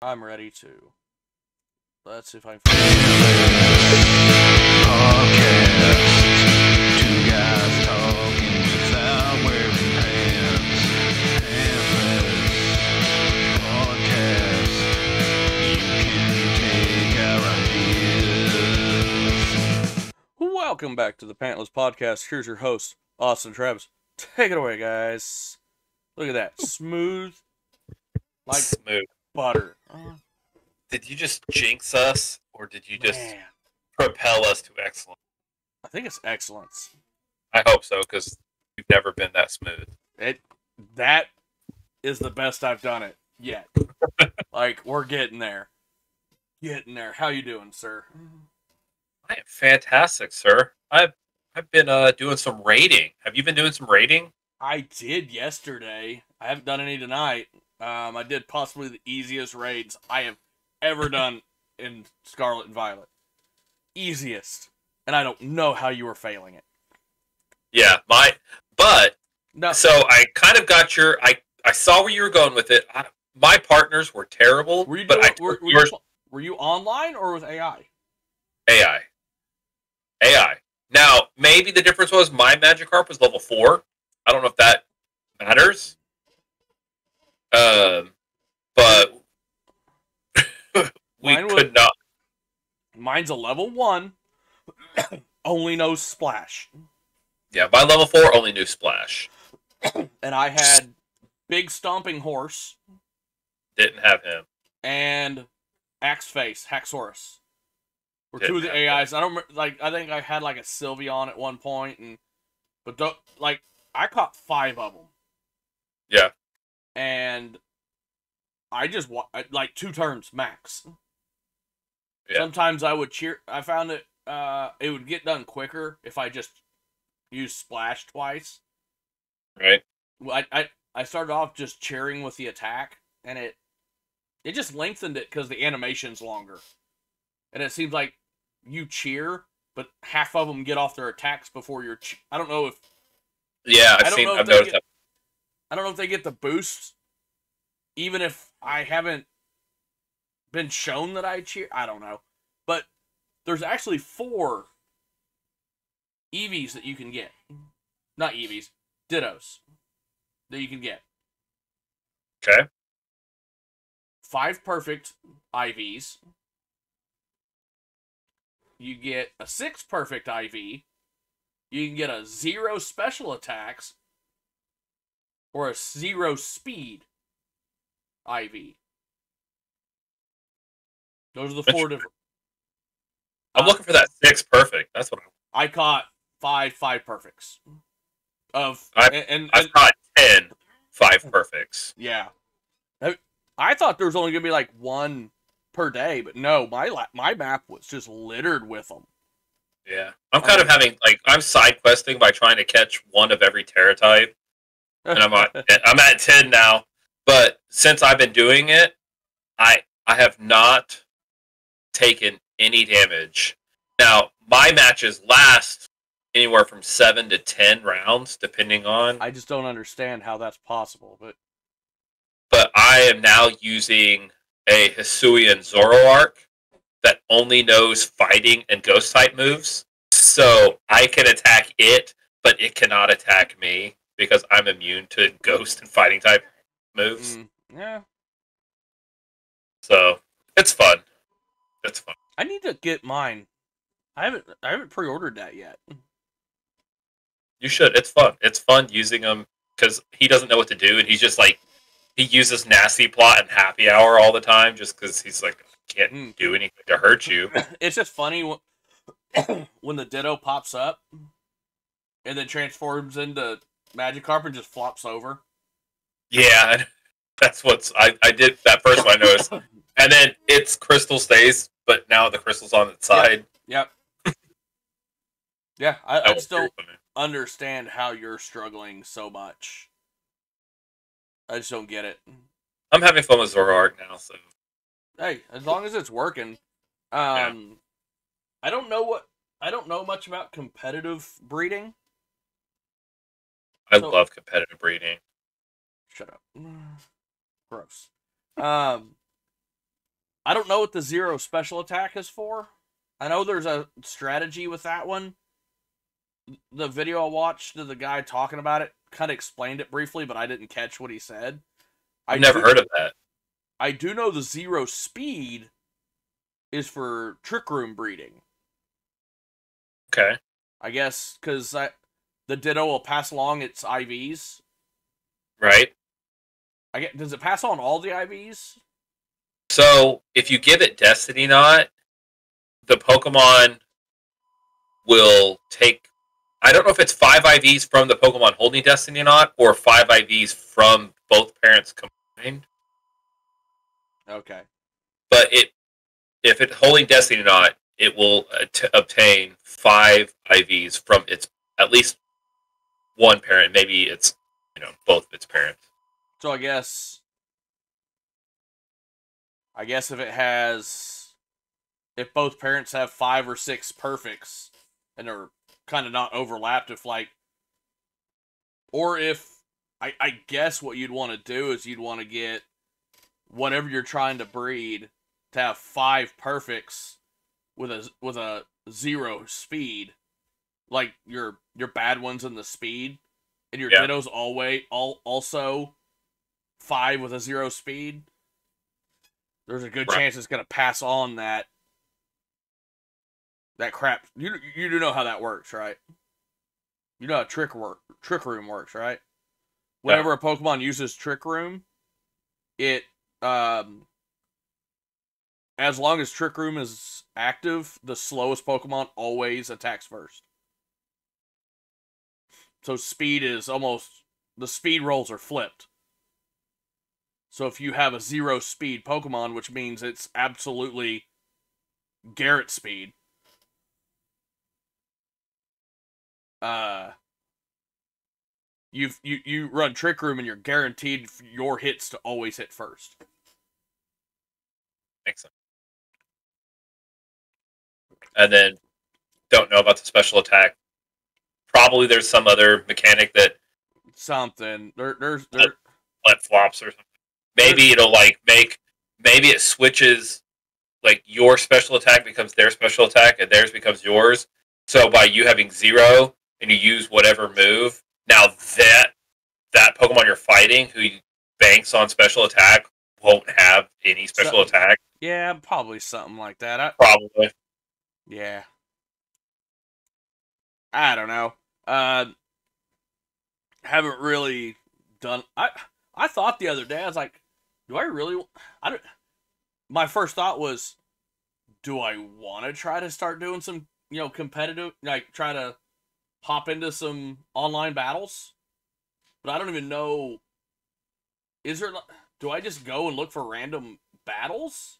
I'm ready to. Let's see if I can. Welcome back to the Pantless Podcast. Here's your host, Austin Travis. Take it away, guys. Look at that. Smooth like Smooth. Butter. Uh, Did you just jinx us, or did you just man, propel us to excellence? I think it's excellence. I hope so, because you've never been that smooth. It that is the best I've done it yet. like we're getting there. Getting there. How you doing, sir? I am fantastic, sir. I've I've been uh doing some rating. Have you been doing some rating? I did yesterday. I haven't done any tonight. Um, I did possibly the easiest raids I have ever done in Scarlet and Violet. Easiest. And I don't know how you were failing it. Yeah, my but No, so I kind of got your I I saw where you were going with it. I, my partners were terrible, were you but doing, I were, were, yours you, were you online or with AI? AI. AI. Now, maybe the difference was my Magikarp was level four. I don't know if that matters. Um, but we Mine was- could not. Mine's a level one, only knows splash. Yeah, my level four only knew Splash. And I had Big Stomping Horse Didn't have him. and Axe Face, Haxorus. Were Didn't two of the AIs. I don't like I think I had like a Sylveon at one point, and but like I caught five of them. Yeah. And I just wa- like two turns max. Yeah. Sometimes I would cheer. I found it. Uh, it would get done quicker if I just used splash twice. Right. Well, I, I I started off just cheering with the attack, and it it just lengthened it because the animation's longer, and it seems like you cheer, but half of them get off their attacks before you're. Che- I don't know if Yeah, I I've don't seen. know if I've noticed get- I don't know if they get the boost, even if I haven't been shown that I cheer. I don't know, but there's actually four EVs that you can get, not EVs, Dittos that you can get. Okay. five perfect IVs. You get a six perfect IV. You can get a zero special attacks or a zero speed IV. Those are the four different. I'm looking for that six perfect. That's what I'm. I caught five five perfects. Of I- and, and, I've caught 10 five perfects. Yeah. I, I thought there was only gonna be like one per day, but no, my la- my map was just littered with them. Yeah, I'm kind of um, having like I'm side questing by trying to catch one of every Tera type, and I'm at I'm at ten now. But since I've been doing it, I I have not taken any damage. Now my matches last anywhere from seven to ten rounds, depending on. I just don't understand how that's possible, but But I am now using a Hisuian Zoroark that only knows fighting and ghost type moves. So I can attack it, but it cannot attack me because I'm immune to ghost and fighting type moves. mm, yeah, So it's fun. It's fun. I need to get mine. I haven't I haven't pre-ordered that yet. You should. It's fun. It's fun using him because he doesn't know what to do, and he's just like he uses nasty plot and happy hour all the time, just because he's like can't Mm. do anything to hurt you. it's just funny when, when the Ditto pops up and then transforms into Magikarp and just flops over. Yeah, that's what's I, I did that first one I noticed. And then it's crystal stays, but now the crystal's on its side. Yep. yeah, I, I still weird for me. understand how you're struggling so much. I just don't get it. I'm having fun with Zoroark now, so Hey, as long as it's working. Um I don't know what I don't know much about competitive breeding. I So- love competitive breeding. Shut up. Gross. Um I don't know what the zero special attack is for. I know there's a strategy with that one. The video I watched of the guy talking about it kind of explained it briefly, but I didn't catch what he said. I've never do- heard of that. I do know the zero speed is for trick room breeding. Okay. I guess because the Ditto will pass along its IVs. Right. I get. Does it pass on all the IVs? So if you give it Destiny Knot, the Pokemon will take. I don't know if it's five IVs from the Pokemon holding Destiny Knot or five IVs from both parents combined. Okay. But it, if it's holding Destiny Knot, it will uh, t- obtain five IVs from its at least one parent. Maybe it's you know both its parents. So I guess. I guess if it has, if both parents have five or six perfects, and they're kind of not overlapped, if like, or if I, I guess what you'd want to do is you'd want to get whatever you're trying to breed to have five perfects with a with a zero speed, like your your bad ones in the speed, and your Yeah. dittos always all also five with a zero speed. There's a good Right. chance it's gonna pass on that that crap. You you do know how that works, right? You know how trick work trick room works, right? Whenever a Pokemon uses trick room, it um as long as trick room is active, the slowest Pokemon always attacks first. So speed is almost the speed rolls are flipped. So if you have a zero speed Pokemon, which means it's absolutely Garrett speed, uh, you you you run Trick Room and you're guaranteed your hits to always hit first. Sense. And then don't know about the special attack. Probably there's some other mechanic that Something there there's there flip flops or something. Maybe it'll like make maybe it switches like your special attack becomes their special attack and theirs becomes yours. So by you having zero and you use whatever move, now that that Pokemon you're fighting who banks on special attack won't have any special So- attack. yeah probably something like that. I, Probably. Yeah. I don't know. Uh haven't really done I I thought the other day I was like, do I really I don't my first thought was do I want to try to start doing some, you know, competitive like try to hop into some online battles? But I don't even know is there do I just go and look for random battles?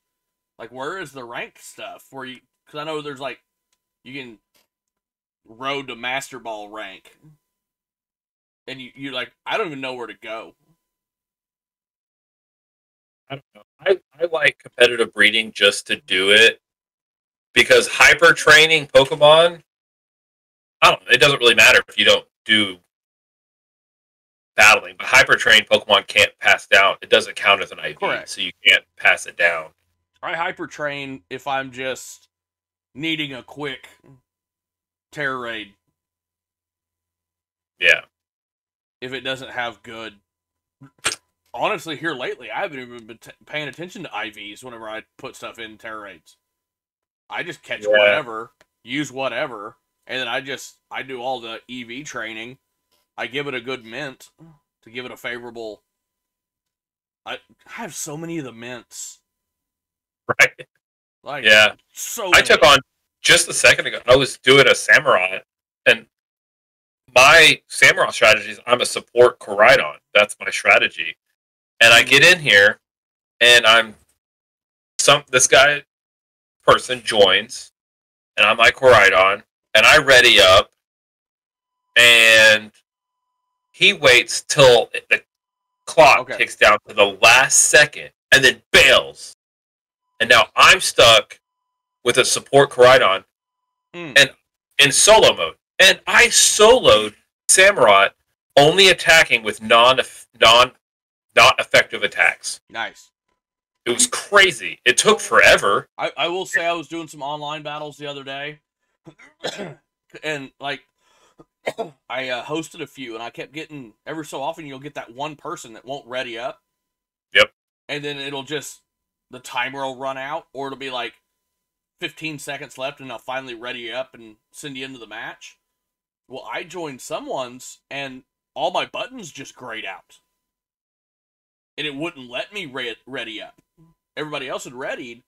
Like where is the rank stuff where you cuz I know there's like you can road to master ball rank. And you you like I don't even know where to go. I don't know. I, I like competitive breeding just to do it because hyper training Pokemon, I don't it doesn't really matter if you don't do battling, but hyper trained Pokemon can't pass down. It doesn't count as an IV, Correct. so you can't pass it down. I hyper train if I'm just needing a quick Tera raid Yeah. if it doesn't have good honestly here lately i haven't even been t- paying attention to ivs whenever i put stuff in Tera raids i just catch Yeah. whatever use whatever and then i just i do all the ev training i give it a good mint to give it a favorable i, I have so many of the mints Right. like Yeah. so I took on just a second ago. I was doing a Samurott, and my Samurott strategy is I'm a support Koraidon. That's my strategy. And I get in here, and I'm some this guy person joins, and I'm like Koraidon, and I ready up, and he waits till the clock Okay. ticks down to the last second, and then bails. And now I'm stuck with a support Koraidon Mm. and in solo mode. And I soloed Samurott only attacking with non non not effective attacks. nice It was crazy. It took forever. I, I will say I was doing some online battles the other day, and like I uh, hosted a few, and I kept getting every so often you'll get that one person that won't ready up. Yep. And then it'll just the timer will run out, or it'll be like 15 seconds left, and I'll finally ready up and send you into the match. Well, I joined someone's, and all my buttons just grayed out, and it wouldn't let me re- ready up. Everybody else had readied,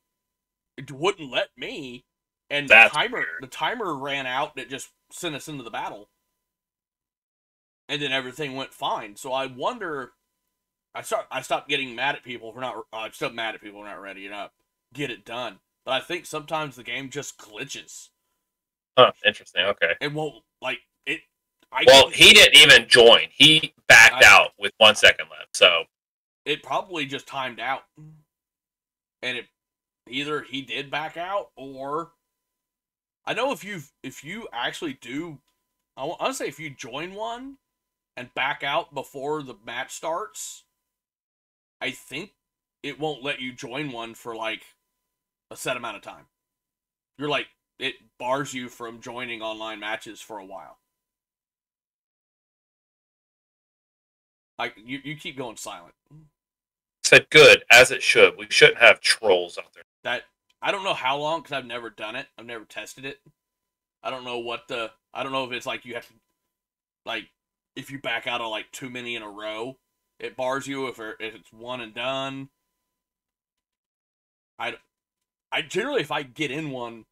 it wouldn't let me, and the timer weird. the timer ran out. And it just sent us into the battle, and then everything went fine. So I wonder. I start. I stopped getting mad at people for not. Uh, I'm still mad at people for not readying up. Get it done. But I think sometimes the game just glitches. Huh, interesting. Okay. It won't like it. I Well, he didn't even join. He backed I- out with one second left. So it probably just timed out, and it either he did back out or I know if you if you actually do, I want to say if you join one and back out before the match starts, I think it won't let you join one for like a set amount of time. You're like it bars you from joining online matches for a while. Like you, you keep going silent. said good as it should. We shouldn't have trolls out there. that I don't know how long because I've never done it. I've never tested it. I don't know what the I don't know if it's like you have to like if you back out of like too many in a row, it bars you. If if it's one and done, I I generally if I get in one,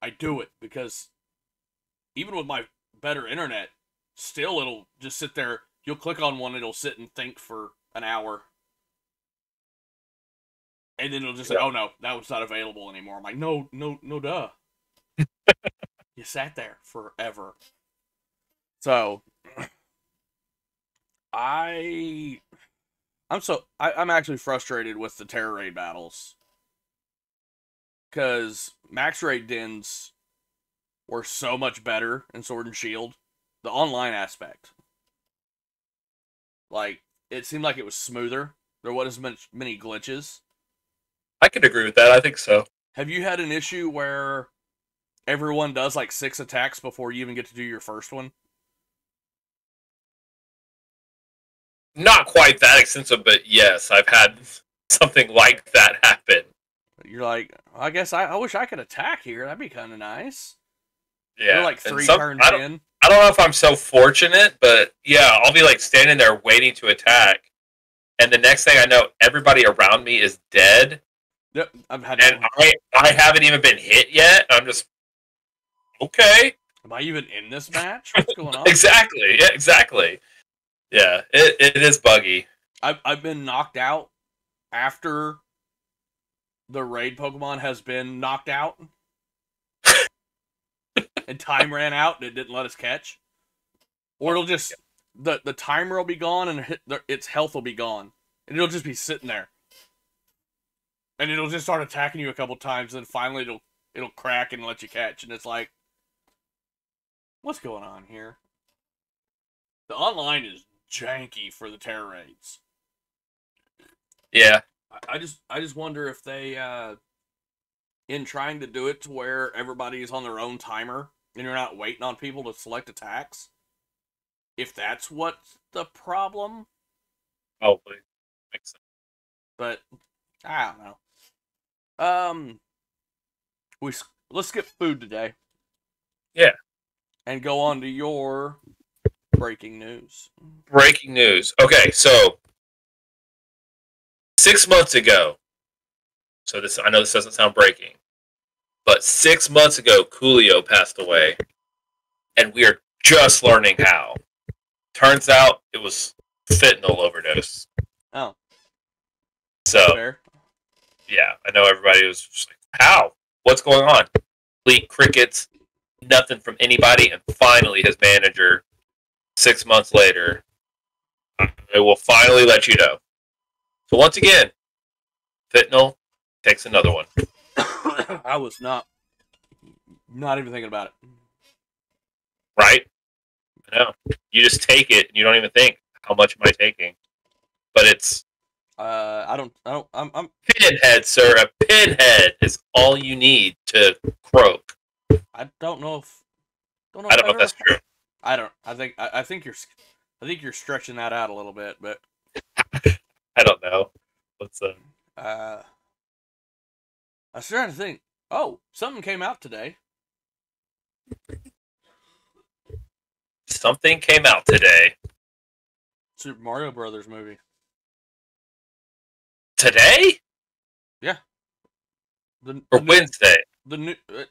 I do it because even with my better internet, still it'll just sit there. You'll click on one, it'll sit and think for an hour and then it'll just say, "Oh no, that was not available anymore." I'm like, "No, no, no, duh." you sat there forever. So, I, I'm so I, I'm actually frustrated with the Tera raid battles because max raid dens were so much better in Sword and Shield. The online aspect, like, it seemed like it was smoother. There wasn't as much many glitches. I could agree with that. I think so. Have you had an issue where everyone does like six attacks before you even get to do your first one? Not quite that extensive, but yes, I've had something like that happen. You're like, I guess I, I wish I could attack here. That'd be kind of nice. Yeah, You're like three some- turns I don't, in. I don't know if I'm so fortunate, but yeah, I'll be like standing there waiting to attack, and the next thing I know, everybody around me is dead, Yep, I've had. and I I haven't even been hit yet. I'm just okay. Am I even in this match? What's going on? Exactly. Yeah, exactly. Yeah, it, it is buggy. I've I've been knocked out after the raid Pokemon has been knocked out, and time ran out and it didn't let us catch, or it'll just the the timer will be gone and hit, the, its health will be gone, and it'll just be sitting there, and it'll just start attacking you a couple times, and then finally it'll it'll crack and let you catch, and it's like, what's going on here? The online is janky for the Tera raids. Yeah, I- just I just wonder if they uh in trying to do it to where everybody's on their own timer and you're not waiting on people to select attacks. If that's what's the problem, probably makes sense. but I don't know. Um we let's skip food today. Yeah. And go on to your breaking news. Breaking news. Okay, so six months ago. So this I know this doesn't sound breaking, but six months ago, Coolio passed away, and we are just learning how. Turns out it was fentanyl overdose. Oh. So Fair. yeah, I know everybody was just like, "How? What's going on?" Complete crickets, nothing from anybody, and finally his manager, six months later, I will finally let you know. So once again, fentanyl takes another one. I was not not even thinking about it. right? I know. You just take it and you don't even think how much am I taking. But it's Uh, I don't. I don't. I'm. I'm. Pinhead, sir. A pinhead is all you need to croak. I don't know if. Don't know. I don't know if that's true. I don't. I think. I, I think you're. I think you're stretching that out a little bit, but I don't know. What's uh uh, I was trying to think. Oh, something came out today. something came out today. Super Mario Brothers movie. Today The, or the new- Wednesday? the new. Uh,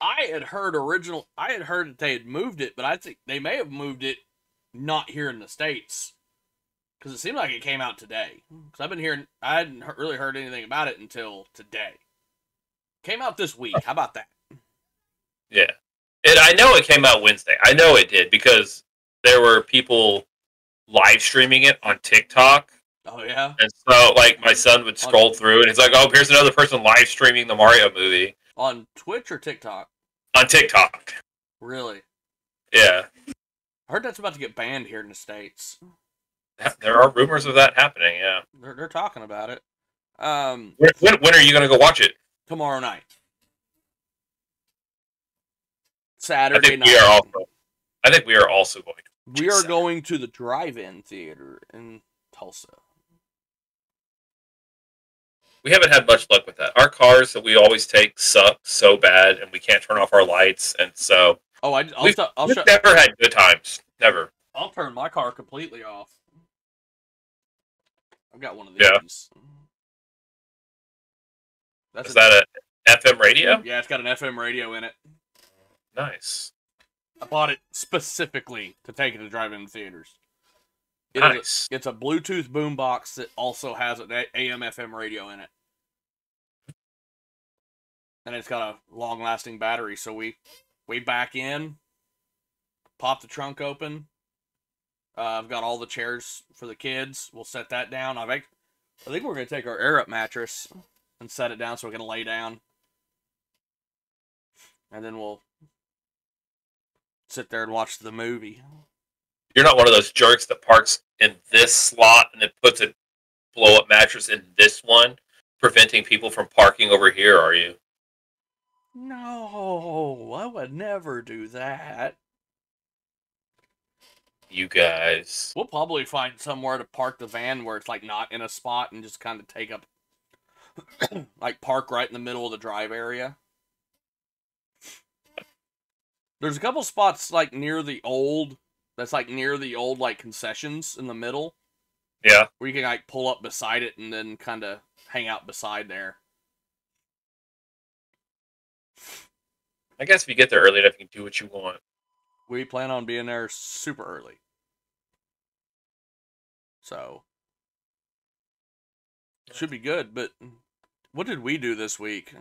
I had heard original. I had heard that they had moved it, but I think they may have moved it not here in the states because it seemed like it came out today. Because I've been hearing, I hadn't really heard anything about it until today. Came out this week. How about that? Yeah. And I know it came out Wednesday. I know it did because there were people live streaming it on TikTok. Oh yeah. And so, like, my son would scroll through and he's like, oh, here's another person live streaming the Mario movie On Twitch or TikTok? on TikTok. Really? Yeah. I heard that's about to get banned here in the states. There are rumors of that happening. Yeah. They're, they're talking about it. Um, When, when, when are you going to go watch it? tomorrow night. I Saturday think night. we are also. I think we are also going to. We are Saturday. going to the drive-in theater in Tulsa. We haven't had much luck with that. Our cars that we always take suck so bad, and we can't turn off our lights, and so Oh, I, I'll, We've- sh- I'll, we've sh- never had good times. Never. I'll turn my car completely off. I've got one of Yeah. these. That's Is a- that a FM radio? yeah, it's got an FM radio in it. Nice. I bought it specifically to take it to drive-in theaters. It is a- Nice. it's a Bluetooth boombox that also has an AM FM radio in it. And it's got a long lasting battery, so we we back in, pop the trunk open. Uh, I've got all the chairs for the kids. We'll set that down. I've act- I think we're gonna take our air up mattress and set it down so we can lay down. And then we'll sit there and watch the movie. You're not one of those jerks that parks in this slot and then puts a blow up mattress in this one, preventing people from parking over here, are you? No, I would never do that. You guys. We'll probably find somewhere to park the van where it's like not in a spot and just kind of take up, like park right in the middle of the drive area. There's a couple spots like near the old, that's like near the old like concessions in the middle Yeah. where you can like pull up beside it and then kind of hang out beside there. I guess if you get there early enough, you can do what you want. We plan on being there super early. So should be good, but what did we do this week?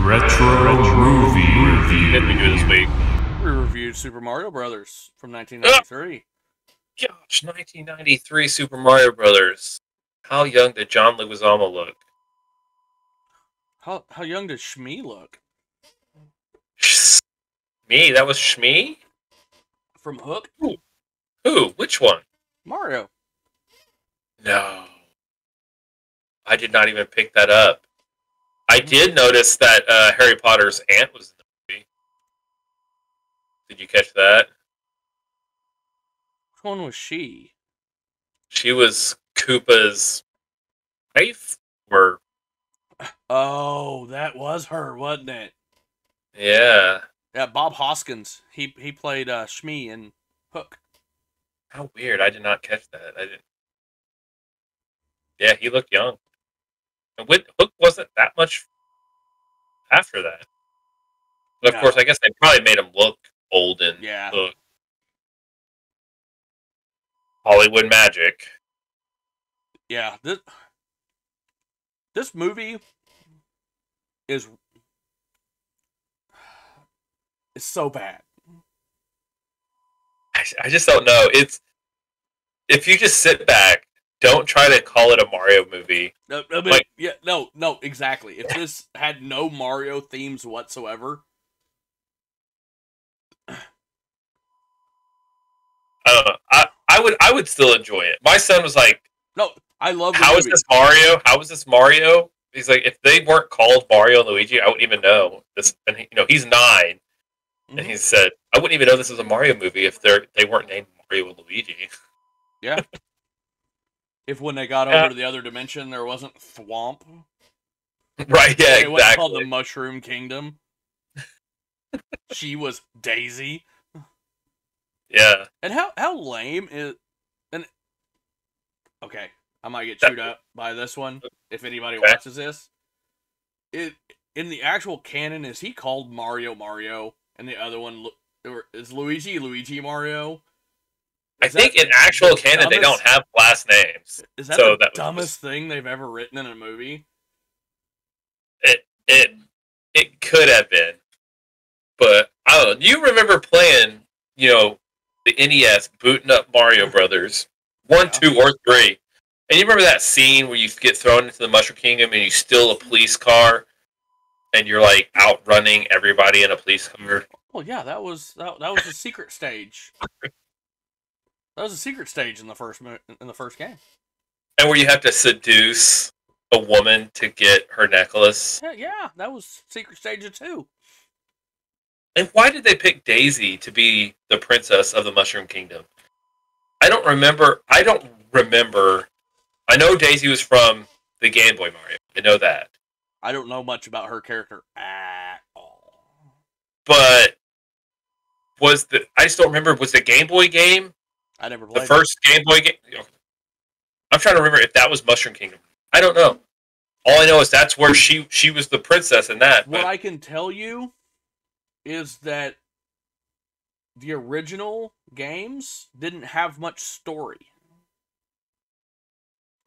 Retro movie What did we review. do this week? We reviewed Super Mario Brothers from 1993. Ah! Gosh, 1993 Super Mario Brothers. How young did John Leguizamo look? How how young does Smee look Me? That was Smee? from Hook? Who? Which one? Mario. No. I did not even pick that up. I did notice that uh, Harry Potter's aunt was in the movie. Did you catch that? Which one was she? She was Koopa's wife? Or, Oh, that was her, wasn't it? yeah. Yeah, Bob Hoskins. He he played uh, Smee in Hook. How weird. I did not catch that. I didn't. Yeah, he looked young. And with, Hook wasn't that much after that. But of No. course, I guess they probably made him look old and Yeah. Hook. Hollywood magic. Yeah, this this movie is is so bad. I, I just don't know. It's if you just sit back, don't try to call it a Mario movie. No, I mean, Like- yeah, no, no, exactly. If this had no Mario themes whatsoever, I don't know. I, I would I would still enjoy it. My son was like, No, I love. The "How is movie. this Mario? How is this Mario?" He's like, "If they weren't called Mario and Luigi, I wouldn't even know this." And he, you know, he's 9 Mhm. and he said, "I wouldn't even know this is a Mario movie if they're they weren't named Mario and Luigi." Yeah. if when they got Yeah. over to the other dimension, there wasn't Thwomp. right? Yeah, It wasn't called the. Mushroom Kingdom. she was Daisy. Yeah, And how how lame is and okay, I might get chewed up by this one if anybody Okay. watches this. It in the actual canon is he called Mario Mario and the other one or is Luigi Luigi Mario? I Is that think in actual the canon they don't have last names. Is that so the that was dumbest thing they've ever written in a movie? It it it could have been, but I don't know. Do you remember playing? You know, the NES booting up Mario Brothers one, Yeah. two, or three. And you remember that scene where you get thrown into the Mushroom Kingdom and you steal a police car, and you're like outrunning everybody in a police car. Well, oh, yeah, that was that, that was the secret stage. That was a secret stage in the first in the first game. and where you have to seduce a woman to get her necklace. Yeah, yeah, that was secret stage of two. And why did they pick Daisy to be the princess of the Mushroom Kingdom? I don't remember. I don't remember. I know Daisy was from the Game Boy Mario. I know that. I don't know much about her character at all. But was the I just don't remember was the Game Boy game I never the played. it. first Game Boy game? I'm trying to remember if that was Mushroom Kingdom. I don't know. All I know is that's where she she was the princess in that. What But I can tell you is that the original games didn't have much story.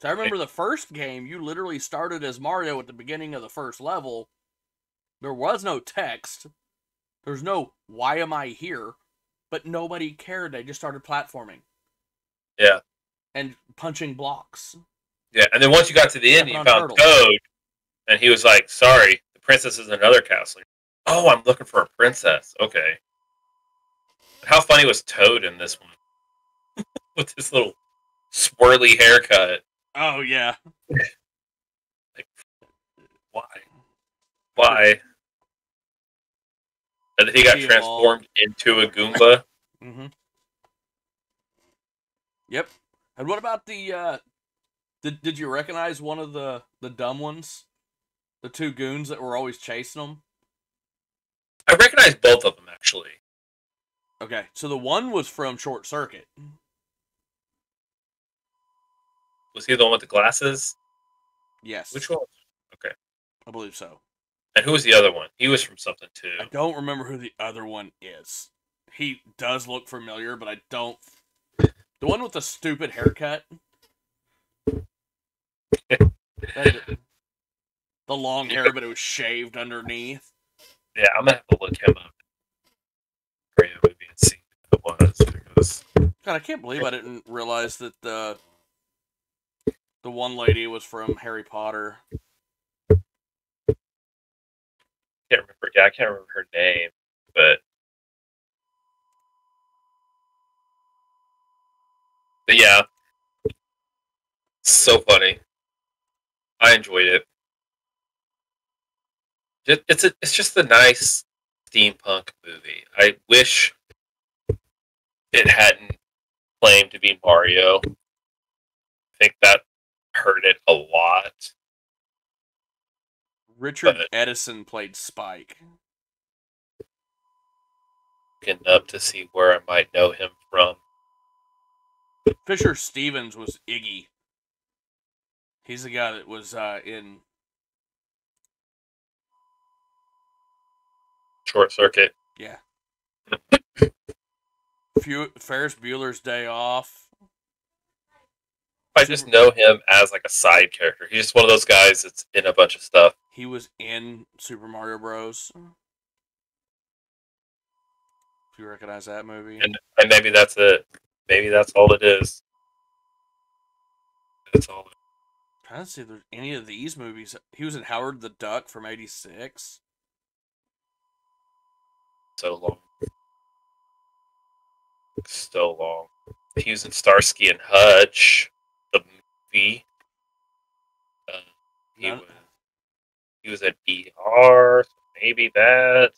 So I remember eh the first game, you literally started as Mario at the beginning of the first level. There was no text. There's no why am I here? But nobody cared. They just started platforming. Yeah. And punching blocks. yeah, and then once you got to the end, you found turtles. Toad, and he was like, "Sorry, the princess is in another castle." Oh, I'm looking for a princess. Okay. How funny was Toad in this one? With his little swirly haircut. Oh yeah. Why? Why? And he got He transformed into a Goomba. Mm-hmm. Yep. And what about the uh did did you recognize one of the the dumb ones? The two goons that were always chasing them? I recognize both of them actually. Okay. So the one was from Short Circuit. Was he the one with the glasses? Yes. Which one? Okay. I believe so. And who was the other one? He was from something too. I don't remember who the other one is. He does look familiar, but I don't the one with the stupid haircut. The long hair, but it was shaved underneath. Yeah, I'm gonna have to look him up. Mario movie and see it was because God, I can't believe I didn't realize that the the one lady was from Harry Potter. Can't remember. Yeah, I can't remember her name, but but yeah, so funny. I enjoyed it. It- It's a, it's just a nice steampunk movie. I wish it hadn't claimed to be Mario. I think that hurt it a lot. Richard But- Edison played Spike. Looking up to see where I might know him from. Fisher Stevens was Iggy. He's the guy that was uh, in Short Circuit. yeah. Few, Ferris Bueller's Day Off. I just know him as like a side character. He's just one of those guys that's in a bunch of stuff. He was in Super Mario Bros. If you recognize that movie, And and maybe that's it. Maybe that's all it is. That's all. trying to see if there's any of these movies. He was in Howard the Duck from '86. So long. So long. he was in Starsky and Hutch, movie. Uh, he was he was at ER, so maybe that.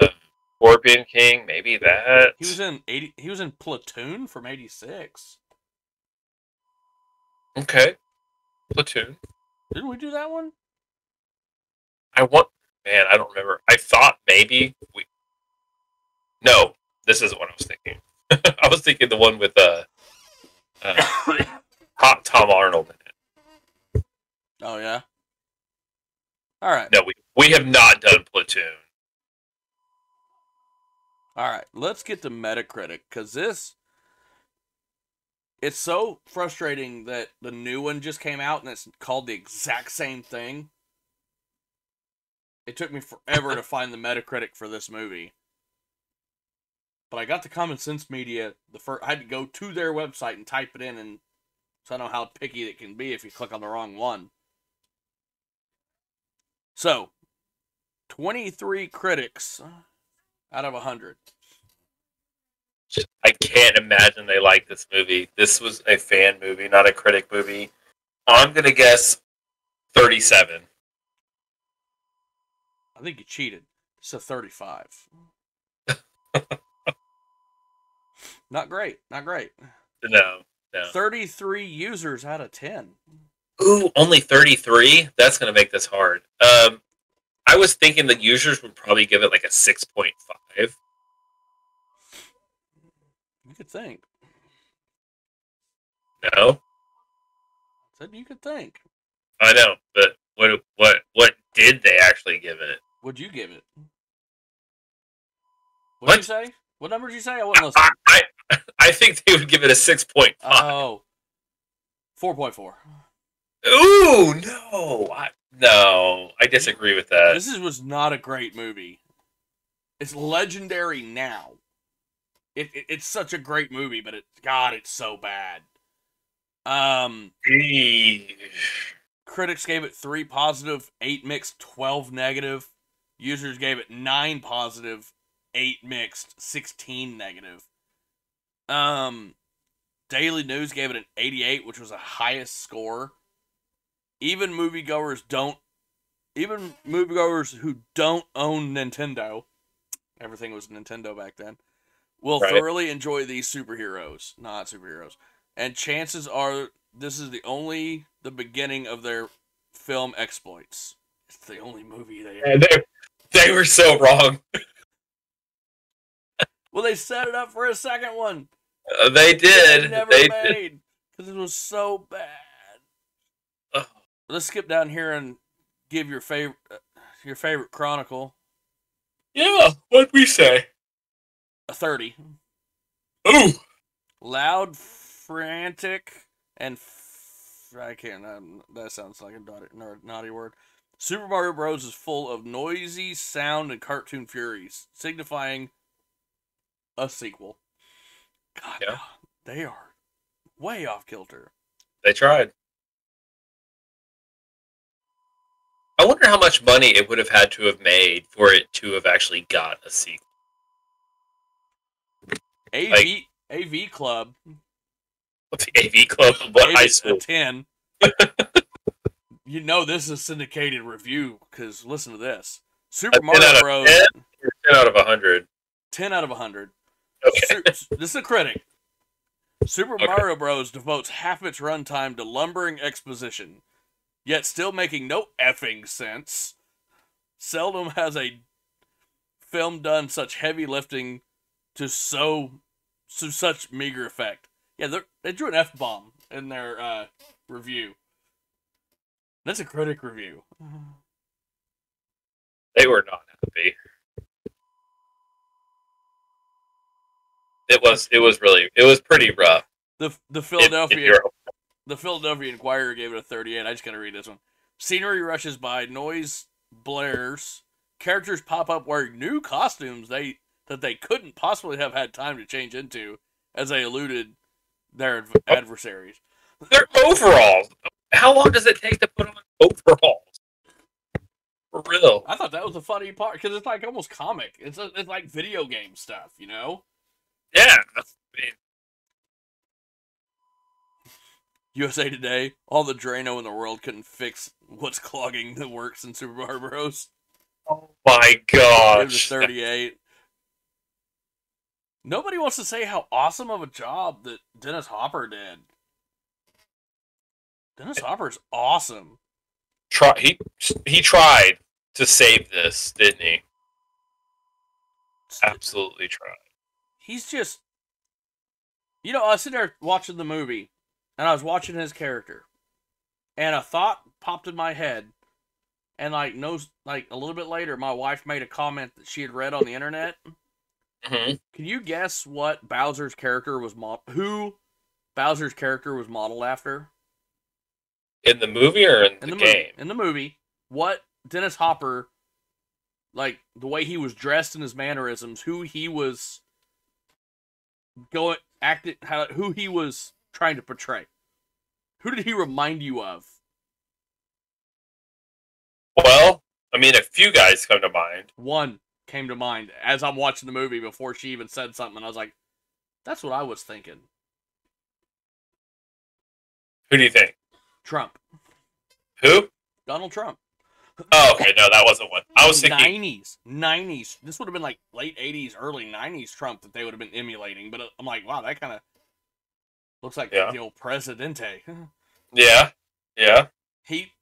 The Scorpion King, maybe that. He was in eighty. He was in Platoon from '86. okay. Platoon. Didn't we do that one? I want man, I don't remember. I thought maybe we No, this isn't what I was thinking. I was thinking the one with uh, uh hot Tom Arnold in it. Oh yeah. All right. No, we we have not done Platoon. All right, let's get to Metacritic because this. It's so frustrating that the new one just came out and it's called the exact same thing. It took me forever to find the Metacritic for this movie. But I got the Common Sense Media. The first, I had to go to their website and type it in, and so I know how picky it can be if you click on the wrong one. So, 23 critics out of 100. I can't imagine they like this movie. This was a fan movie, not a critic movie. I'm gonna guess thirty-seven. I think you cheated. It's a 35. not great. Not great. No, no. 33 users out of 10. Ooh, only 33? That's going to make this hard. Um, I was thinking the users would probably give it like a 6.5. You could think. No? Said you could think. I know, but what what what did they actually give it? What'd you give it? What'd you say? What number did you say? I wasn't listening. I, I I think they would give it a 6.5. Oh. 4.4. Ooh, no. I, no, I disagree with that. This is, was not a great movie. It's legendary now. It, it it's such a great movie, but it God, it's so bad. Um, Eesh. critics gave it three positive, eight mixed, twelve negative. Users gave it nine positive, eight mixed, sixteen negative. Um, Daily News gave it an eighty-eight, which was the highest score. Even moviegoers don't, even moviegoers who don't own Nintendo, everything was Nintendo back then, will Right. thoroughly enjoy these superheroes, not superheroes. And chances are this is the only the beginning of their film exploits. It's the only movie they Yeah, they, they were so wrong. Well, they set it up for a second one. Uh, they did. never They did. made because it was so bad. Ugh. Let's skip down here and give your favorite uh, your favorite Chronicle Yeah, what'd we say? a thirty. Ooh. Loud, frantic, and f- I can't. Um, that sounds like a naughty, naughty word. Super Mario Bros. is full of noisy sound and cartoon furies, signifying a sequel. God, Yeah. they are way off kilter. They tried. I wonder how much money it would have had to have made for it to have actually got a sequel. AV Like- AV Club The AV Club, what high school? ten. you know this is a syndicated review because listen to this. Super 10 Mario out of Bros. 10? Ten out of a hundred. 10 out of 100. Okay. This is a critic. Super Okay. Mario Bros. devotes half its runtime to lumbering exposition, yet still making no effing sense. Seldom has a film done such heavy lifting to so to such meager effect. Yeah, they drew an f bomb in their uh, review. That's a critic review. They were not happy. It was. It was really. It was pretty rough. The the Philadelphia The Philadelphia Inquirer gave it a 38. I just gotta read this one. Scenery rushes by, noise blares, characters pop up wearing new costumes they that they couldn't possibly have had time to change into, as they eluded their adv- oh. adversaries. They're overalls. How long does it take to put on overalls? For real. I thought that was a funny part because it's like almost comic. It's a, it's like video game stuff, you know. Yeah, that's, I mean. USA Today, all the Drano in the world couldn't fix what's clogging the works in Super Mario Bros. Oh my god! It was 38. Nobody wants to say how awesome of a job that Dennis Hopper did. Dennis Hopper's awesome. Try he he tried to save this, didn't he? Absolutely tried. He's just, you know, I was sitting there watching the movie, and I was watching his character, and a thought popped in my head, and like knows, like a little bit later, my wife made a comment that she had read on the internet. hmm Can you guess what Bowser's character was mo- who Bowser's character was modeled after In the movie or in, in the, the, game? movie? In the movie, what Dennis Hopper, like the way he was dressed and his mannerisms, who he was going acting, how who he was trying to portray. Who did he remind you of? Well, I mean, a few guys come to mind. One came to mind as I'm watching the movie before she even said something. And I was like, "That's what I was thinking." Who do you think? Trump, Who? Donald Trump. Oh, okay. No, that wasn't one. I was thinking. nineties, nineties. This would have been like late eighties, early nineties Trump that they would have been emulating. But uh, I'm like, wow, that kind of looks like Yeah. the old Presidente. Yeah, yeah. he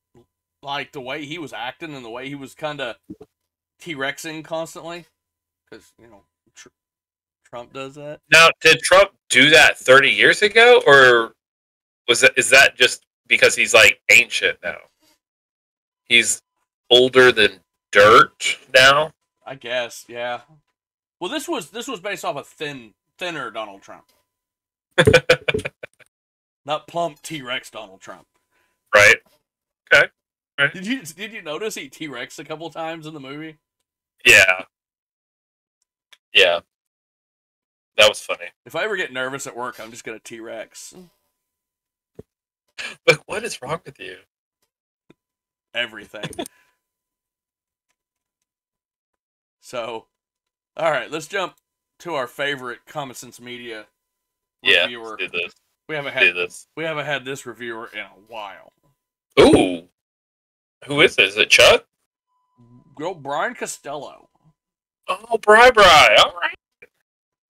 like the way he was acting and the way he was kind of T Rexing constantly, because you know tr- Trump does that. Now, did Trump do that 30 years ago, or was that is that just because he's like ancient now? He's older than dirt now. I guess, yeah. Well, this was this was based off a thin, thinner Donald Trump, not plump T Rex Donald Trump. right? Okay. Did you did you notice he T Rex a couple times in the movie? Yeah. Yeah. That was funny. If I ever get nervous at work, I'm just gonna T Rex Like, what is wrong with you? everything. So, all right, let's jump to our favorite Common Sense Media Yeah. reviewer. Do this. We haven't had this. we haven't had this reviewer in a while. Ooh. Who is this? Is it Chuck? Go Brian Costello. Oh, Bri Bri. All right.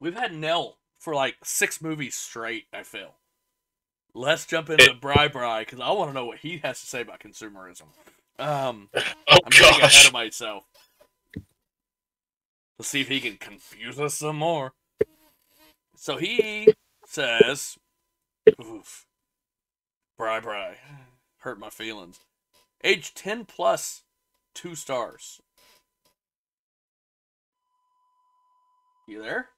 We've had Nell for like six movies straight. I feel. Let's jump into It- Bri Bri because I want to know what he has to say about consumerism. Um, Oh I'm getting ahead of myself. Let's see if he can confuse us some more. So he says, "Oof, Bri Bri, hurt my feelings. Age ten plus, two stars. You there?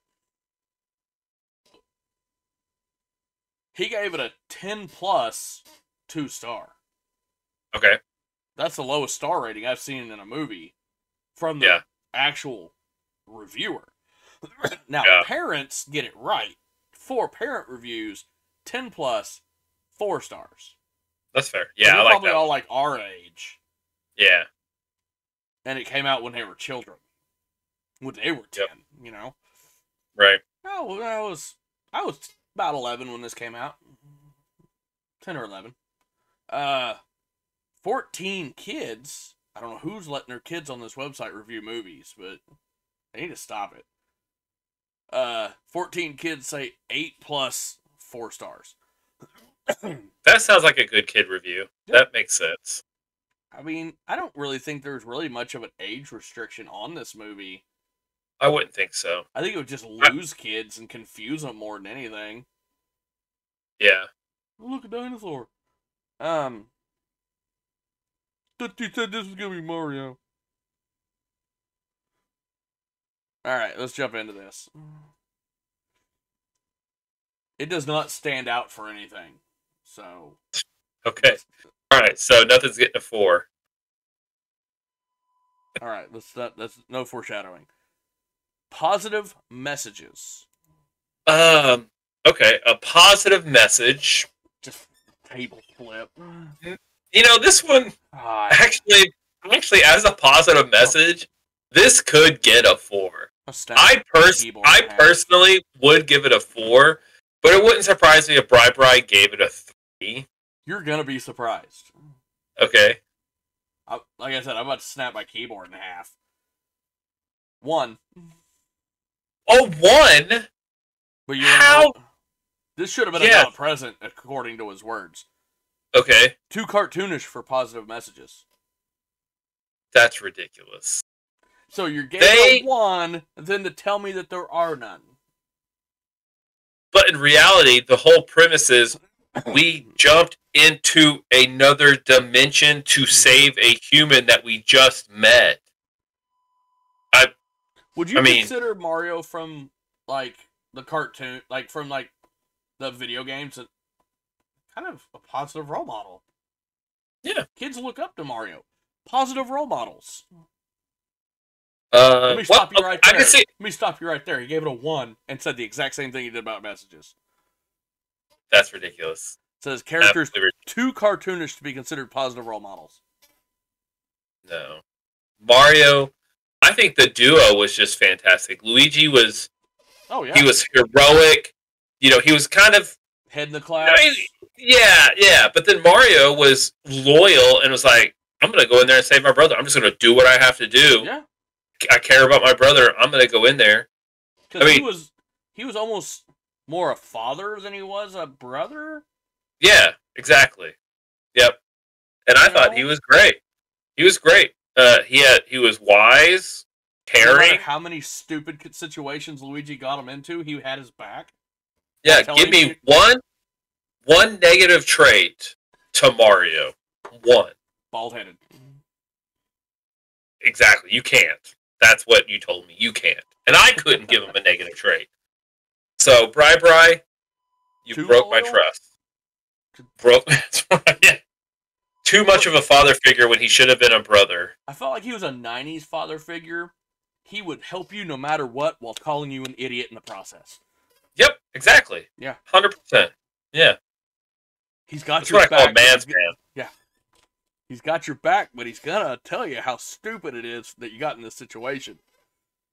He gave it a ten plus, two star. Okay. That's the lowest star rating I've seen in a movie from the Yeah. actual reviewer. now, Yeah. parents get it right. Four parent reviews, 10 plus, four stars. That's fair. Yeah, I like probably that. all like our age. Yeah. And it came out when they were children. When they were 10, Yep. you know? Right. Oh, well, I was, I was about 11 when this came out. 10 or 11. Uh, 14 kids. I don't know who's letting their kids on this website review movies, but they need to stop it. Uh, 14 kids say 8 plus 4 stars. That sounds like a good kid review. Yeah. That makes sense. I mean, I don't really think there's really much of an age restriction on this movie. I wouldn't think so. I think it would just lose kids and confuse them more than anything. Yeah. Look, a dinosaur. Um. Thought you said this was gonna be Mario. Alright, let's jump into this. It does not stand out for anything. So. Okay. All right. So nothing's getting a four. Alright, let's not, that's no foreshadowing. Positive messages. Um. Okay. A positive message. Just table flip. You know, this one actually, actually, as a positive message, this could get a four. A stab I pers- keyboard I in personally would give it a four, but it wouldn't surprise me if Bri Bri gave it a three. You're gonna be surprised. Okay. I, like I said, I'm about to snap my keyboard in half. One, Oh, one. but you How- This should have been Yeah. a present, according to his words. Okay, Too cartoonish for positive messages. that's ridiculous. So you're getting They- one, and then to tell me that there are none. But in reality, the whole premise is we jumped into another dimension to mm-hmm. save a human that we just met. I Would you I mean- consider Mario from like the cartoon, like from like the video games, kind of a positive role model? Yeah. kids look up to Mario. Positive role models. Uh, Let me stop you right there. I can see Let me stop you right there. He gave it a one and said the exact same thing he did about messages. that's ridiculous. says characters Absolutely too cartoonish to be considered positive role models. No. Mario, I think the duo was just fantastic. Luigi was Oh yeah, he was heroic. You know, he was kind of head in the class. I mean, yeah, yeah. But then Mario was loyal and was like, I'm gonna go in there and save my brother. I'm just gonna do what I have to do. yeah, I care about my brother. I'm gonna go in there. because I he mean- was he was almost more a father than he was a brother. Yeah, exactly. Yep. And I You thought know? he was great. He was great. Uh, he had he was wise, No caring. how many stupid situations Luigi got him into, he had his back. Yeah, give me one one negative trait to Mario. One. Bald headed. Exactly. You can't. That's what you told me. You can't. And I couldn't give him a negative trait. So, Bri Bri, you Too broke my trust. Broke. Yeah. Too much of a father figure when he should have been a brother. I felt like he was a '90s father figure. He would help you no matter what, while calling you an idiot in the process. Yep, exactly. Yeah. Hundred percent. Yeah. He's got That's your what I back. call but man's man. He's got your back, but he's gonna tell you how stupid it is that you got in this situation.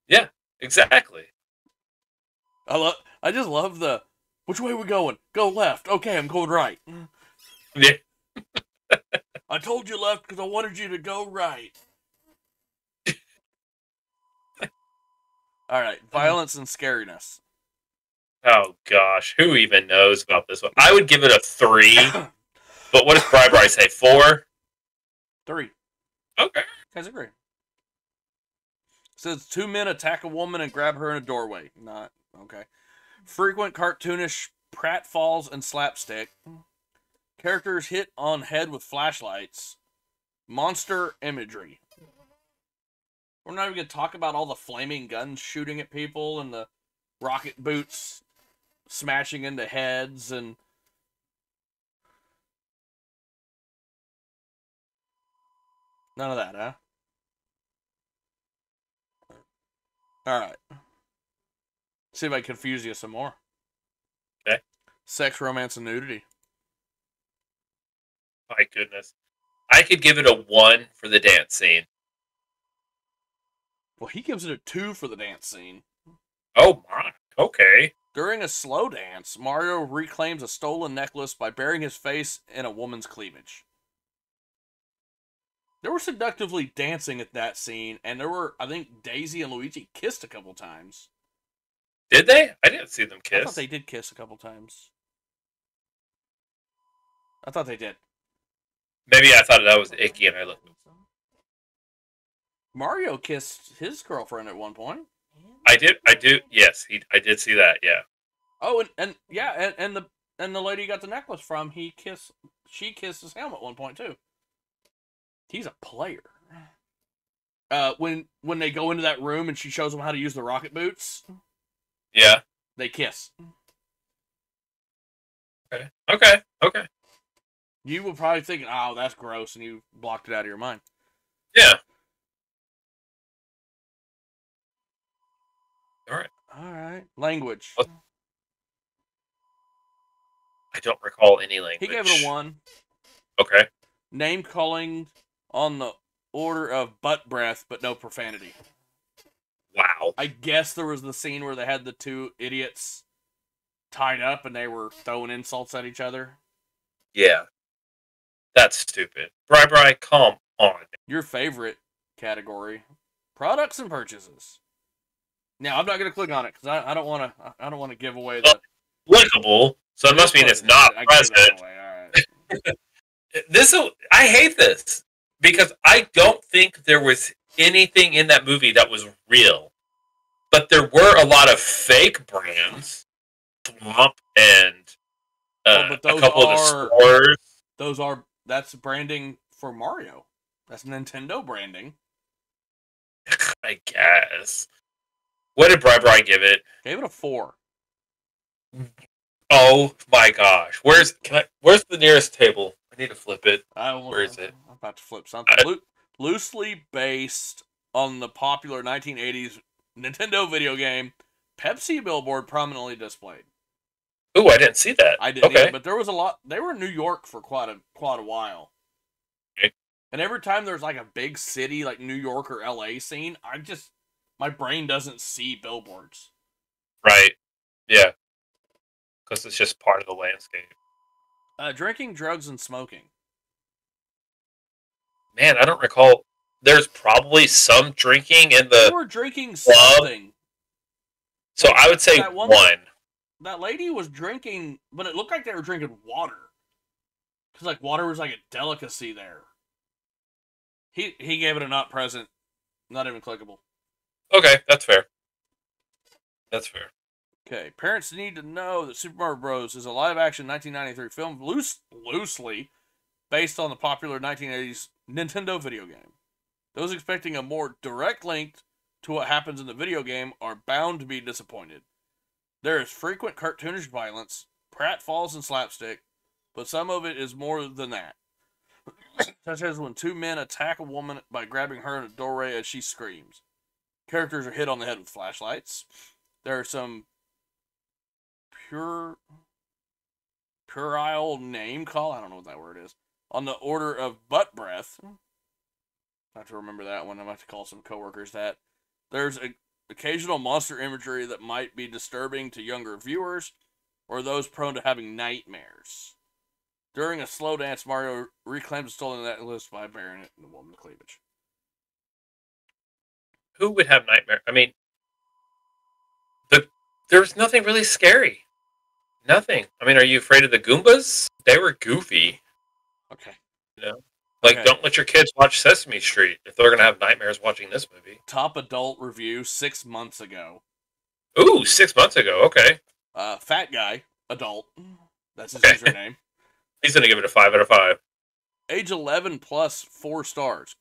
Yeah, exactly. I love. I just love the. Which way we going? Go left. Okay, I'm going right. Yeah. I told you left because I wanted you to go right. All right, violence and scariness. Oh gosh, who even knows about this one? I would give it a three. but what does Bri Bri say? Four? Three. Okay. Guys agree. Says two men attack a woman and grab her in a doorway. Not okay. Frequent cartoonish pratfalls and slapstick. Characters hit on head with flashlights. Monster imagery. We're not even gonna talk about all the flaming guns shooting at people and the rocket boots smashing into heads and none of that, huh? All right. See if I confuse you some more. Okay. Sex, romance, and nudity. My goodness. I could give it a one for the dance scene. Well, he gives it a two for the dance scene. Oh my. Okay. During a slow dance, Mario reclaims a stolen necklace by burying his face in a woman's cleavage. They were seductively dancing at that scene, and there were, I think, Daisy and Luigi kissed a couple times. Did they? I didn't see them I kiss. thought they did kiss a couple times. I thought they did. Maybe I thought that was icky and I looked. Mario kissed his girlfriend at one point. I did. I do. Yes, he. I did see that. Yeah. Oh, and, and yeah, and, and the and the lady he got the necklace from, he kissed, she kissed his helmet at one point too. He's a player. Uh, when when they go into that room and she shows him how to use the rocket boots, Yeah. they kiss. Okay. Okay. Okay. You were probably thinking, "Oh, that's gross," and you blocked it out of your mind. Yeah. All right. All right, language. What- I don't recall any language. He gave it a one. Okay. Name calling on the order of butt breath, but no profanity. Wow. I guess there was the scene where they had the two idiots tied up and they were throwing insults at each other. Yeah. That's stupid. Bri Bri, come on. Your favorite category: products and purchases. Now I'm not gonna click on it because I, I don't want to. I don't want to give away the. Clickable, so it must mean it's not I gave that present. right. This I hate this because I don't think there was anything in that movie that was real, but there were a lot of fake brands, and uh, Oh, a couple are- of the stores. Those are that's branding for Mario. That's Nintendo branding. I guess. What did Bri Bri give it? Gave it a four. Oh my gosh! Where's can I, where's the nearest table? I need to flip it. I Where is it? I'm about to flip something. I- loosely based on the popular 1980s Nintendo video game, Pepsi billboard prominently displayed. Ooh, I didn't see that. I didn't, Okay. either, but there was a lot. They were in New York for quite a quite a while. Okay. And every time there's like a big city like New York or LA scene, I just my brain doesn't see billboards. Right. Yeah. Because it's just part of the landscape. Uh, drinking, drugs, and smoking. Man, I don't recall. There's probably some drinking in They the. were drinking club? something. So I would say That one. one- That lady was drinking, but it looked like they were drinking water. Cause like water was like a delicacy there. He he gave it a not present, not even clickable. Okay, that's fair. That's fair. Okay, parents need to know that Super Mario Bros. is a live-action 1993 film loose, loosely based on the popular 1980s Nintendo video game. Those expecting a more direct link to what happens in the video game are bound to be disappointed. There is frequent cartoonish violence, pratfalls, and slapstick, but some of it is more than that. Such as when two men attack a woman by grabbing her in a doorway as she screams. Characters are hit on the head with flashlights. There are some pure puerile name call. I don't know what that word is. On the order of butt breath. I have to remember that one. To have to call some coworkers that. There's a, occasional monster imagery that might be disturbing to younger viewers or those prone to having nightmares. During a slow dance, Mario reclaims stolen necklace by burying it in the woman's cleavage. Who would have nightmare? I mean, the there was nothing really scary. Nothing. I mean, are you afraid of the Goombas? They were goofy. Okay. Like, Okay. don't let your kids watch Sesame Street if they're gonna have nightmares watching this movie. Top adult review six months ago. Ooh, six months ago. Okay, Uh, fat guy, adult. That's his Okay. username. he's gonna give it a five out of five. Age 11 plus four stars.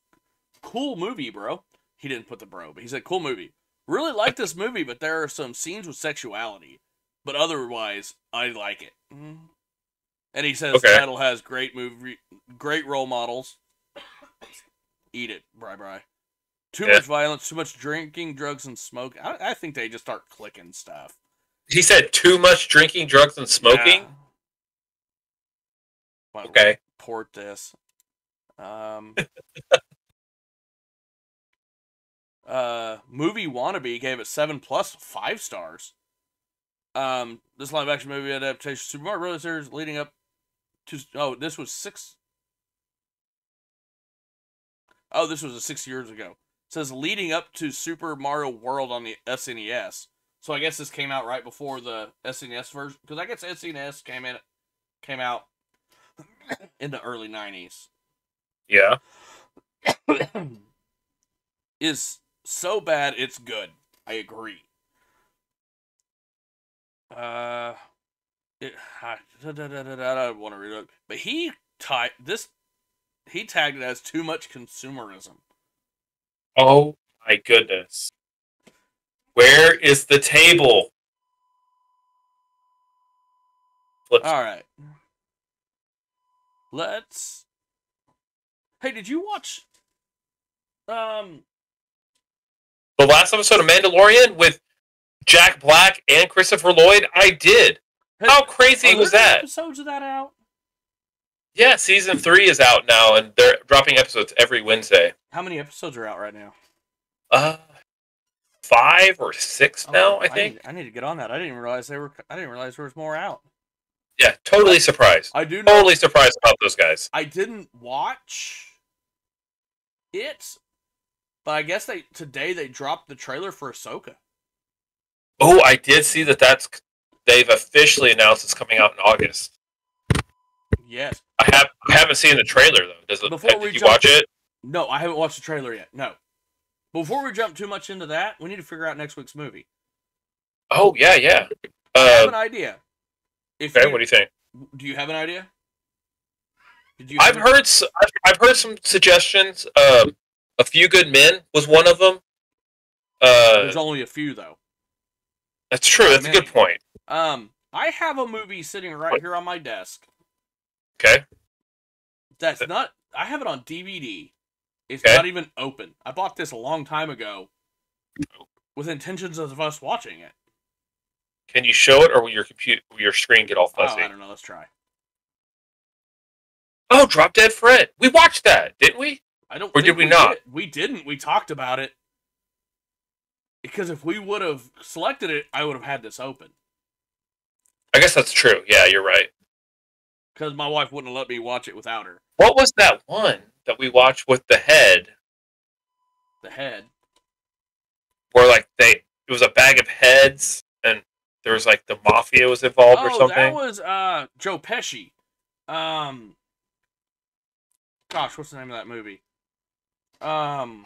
Cool movie, bro. He didn't put the bro, but he said cool movie. Really like this movie, but there are some scenes with sexuality. But otherwise, I like it. Mhm. And he says Okay. the title has great movie, great role models. Eat it, bri bri. Too Yeah. much violence, too much drinking, drugs, and smoke. I, I think they just start clicking stuff. He said too much drinking, drugs, and smoking. Yeah. Might Okay. Port this. Um. uh, movie wannabe gave it seven plus five stars. Um, this live action movie adaptation Super Mario Bros. series leading up to oh this was six oh this was a six years ago. It says leading up to Super Mario World on the SNES. So I guess this came out right before the SNES version because I guess SNES came in came out in the early nineties. Yeah. is so bad it's good. I agree. Uh, it, I, da, da, da, I don't want to read it, but he typed this. He tagged it as too much consumerism. Oh my goodness. Where is the table? Flip All right, let's. Hey, did you watch? Um, the last episode of Mandalorian with Jack Black and Christopher Lloyd? I did. How crazy are was that? Episodes of that out? Yeah, season three is out now, and they're dropping episodes every Wednesday. How many episodes are out right now? Uh, five or six now, Oh, I think. Need, I need to get on that. I didn't even realize they were. I didn't realize there was more out. Yeah, totally surprised. I do know Totally surprised about those guys. I didn't watch it, but I guess they today they dropped the trailer for Ahsoka. Oh, I did see that. That's they've officially announced it's coming out in August. Yes. I have I haven't seen the trailer though. Does it? Before did you jump- watch it? No, I haven't watched the trailer yet. No. Before we jump too much into that, we need to figure out next week's movie. Oh yeah, yeah. I have Uh, an idea. If okay, you, what do you think? do you have an idea? Did you? I've heard I've, I've heard some suggestions. Um, a few good men was one of them. Uh, There's only a few though. That's true. That's a good point. Um, I have a movie sitting right What? here on my desk. Okay. That's not. I have it on DVD. It's Okay. not even open. I bought this a long time ago, with intentions of us watching it. Can you show it, or will your computer, will your screen get all Oh, fuzzy? I don't know. Let's try. Oh, Drop Dead Fred. We watched that, didn't we? I don't. Or did we not? did. We didn't. We talked about it because if we would have selected it, I would have had this open. I guess that's true. Yeah, you're right. Because my wife wouldn't let me watch it without her. What was that one that we watched with the head, The head. where like they it was a bag of heads and there was like the mafia was involved or Oh, something? that was uh Joe Pesci. Um. Gosh, what's the name of that movie? Um.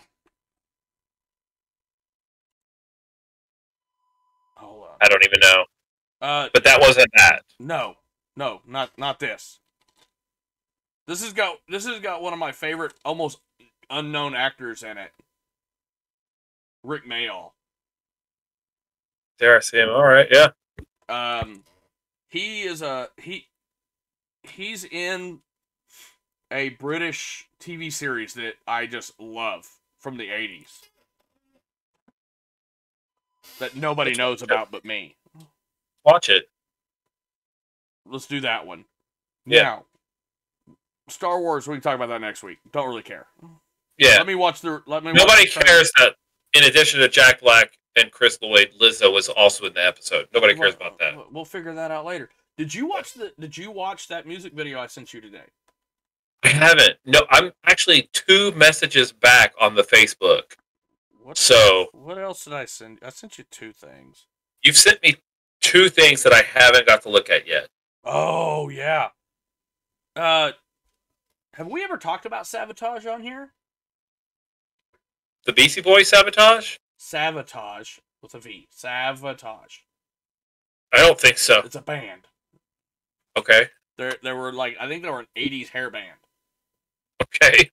Hold on. I don't even know. Uh, But that wasn't that. no, no, not not this. This has got this has got one of my favorite, almost unknown actors in it. Rik Mayall. There I see him. All right, yeah. Um, he is a he. He's in a British TV series that I just love from the '80s that nobody knows about but me. Watch it. Let's do that one. Yeah. Now, Star Wars. We can talk about that next week. Don't really care. Yeah. Let me watch the. Let me. watch Nobody cares that in addition to Jack Black and Chris Lloyd, Lizzo was also in the episode. Nobody cares about that. We'll- We'll figure that out later. Did you watch the? Did you watch that music video I sent you today? I haven't. No, I'm actually two messages back on the Facebook. What? So What else did I send? I sent you two things. you've sent me two things that I haven't got to look at yet. Oh yeah. Uh, have we ever talked about sabotage on here? The Beastie Boys sabotage? Savatage with a V. Savatage. I don't think so. It's a band. Okay. There, there were like I think they were an '80s hair band. Okay.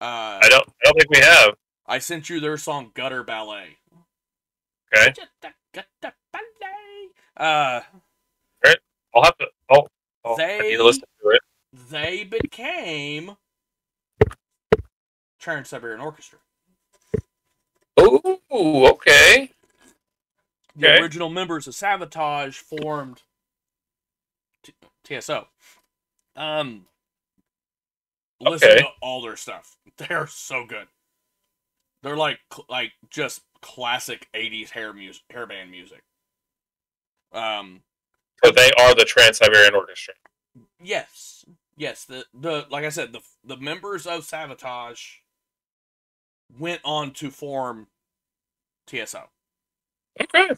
Uh, I don't. I don't think we have. I sent you their song "Gutter Ballet." Okay. Gutter Ballet. Uh, I'll have to. Oh, oh I They- need to listen to it. they became Trans Siberian Orchestra. Ooh, okay. The Okay. original members of Savatage formed T- TSO. Um, listen Okay. to all their stuff. They're so good. They're like like just classic '80s hair music, hair band music. Um, So they are the Trans Siberian Orchestra. yes, yes. The the like I said, the the members of Savatage went on to form TSO. Okay.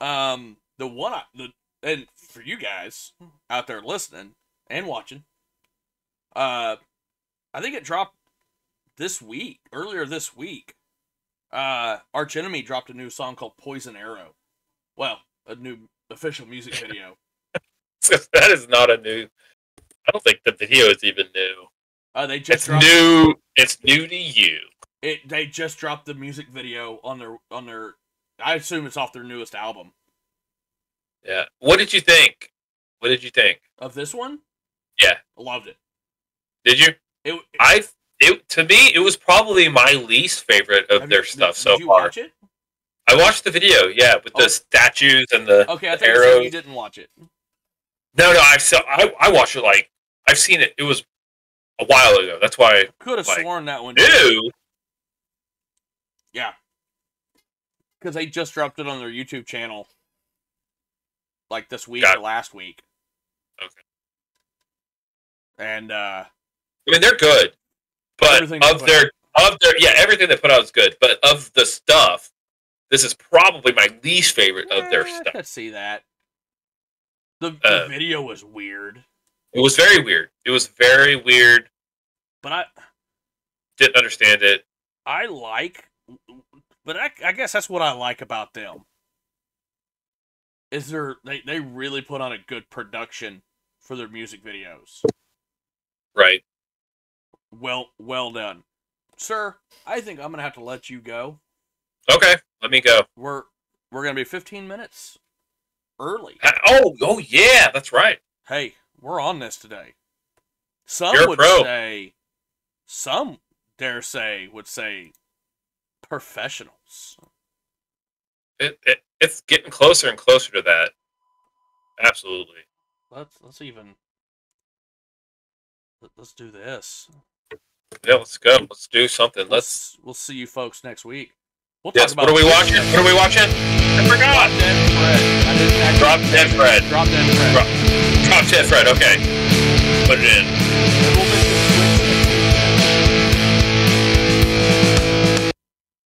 Um, the one I, the and for you guys out there listening and watching, uh, I think it dropped this week, earlier this week. Uh, Arch Enemy dropped a new song called Poison Arrow. Well, a new official music video. that is not a new. I don't think the video is even new. Uh, they just It's dropped new. It's new to you. it. They just dropped the music video on their on their. I assume it's off their newest album. Yeah. What did you think? What did you think? Of this one, Yeah. loved it. Did you? It, it I. It to me, it was probably my least favorite of have their stuff so did you far. watch it? I watched the video. Yeah, with the Oh. statues and the, Okay, I the think you you didn't watch it. No, no, I saw. I, I watched it like I've seen it. It was a while ago. That's why. I could have Like, sworn that one. New. Yeah. Because they just dropped it on their YouTube channel like this week Got or last week. Okay. And uh, I mean, they're good, but Everything of their of their yeah, everything they put out is good. But of the stuff, this is probably my least favorite of their eh, I stuff. see that. The, the Uh, video was weird, It was very weird. It was very weird. but I Didn't understand it. I like, but I, I guess that's what I like about them. Is there they they really put on a good production for their music videos. Right. Well, well done, sir. I think I'm gonna have to let you go. Okay. Let me go. We're we're gonna be 15 minutes early. Uh, Oh, oh yeah, that's right. Hey, we're on this today. Some You're would say, some dare say would say, professionals. It, it it's getting closer and closer to that. Absolutely. Let's let's even let- let's do this. Yeah, let's go. Let's do something. Let's. We'll see you folks next week. We'll Yes. What are we watching? What are we watching? I forgot. Drop Dead Fred. I Drop Dead. Fred. Drop Dead Fred. Drop- 10 Fred. Okay. Put it in.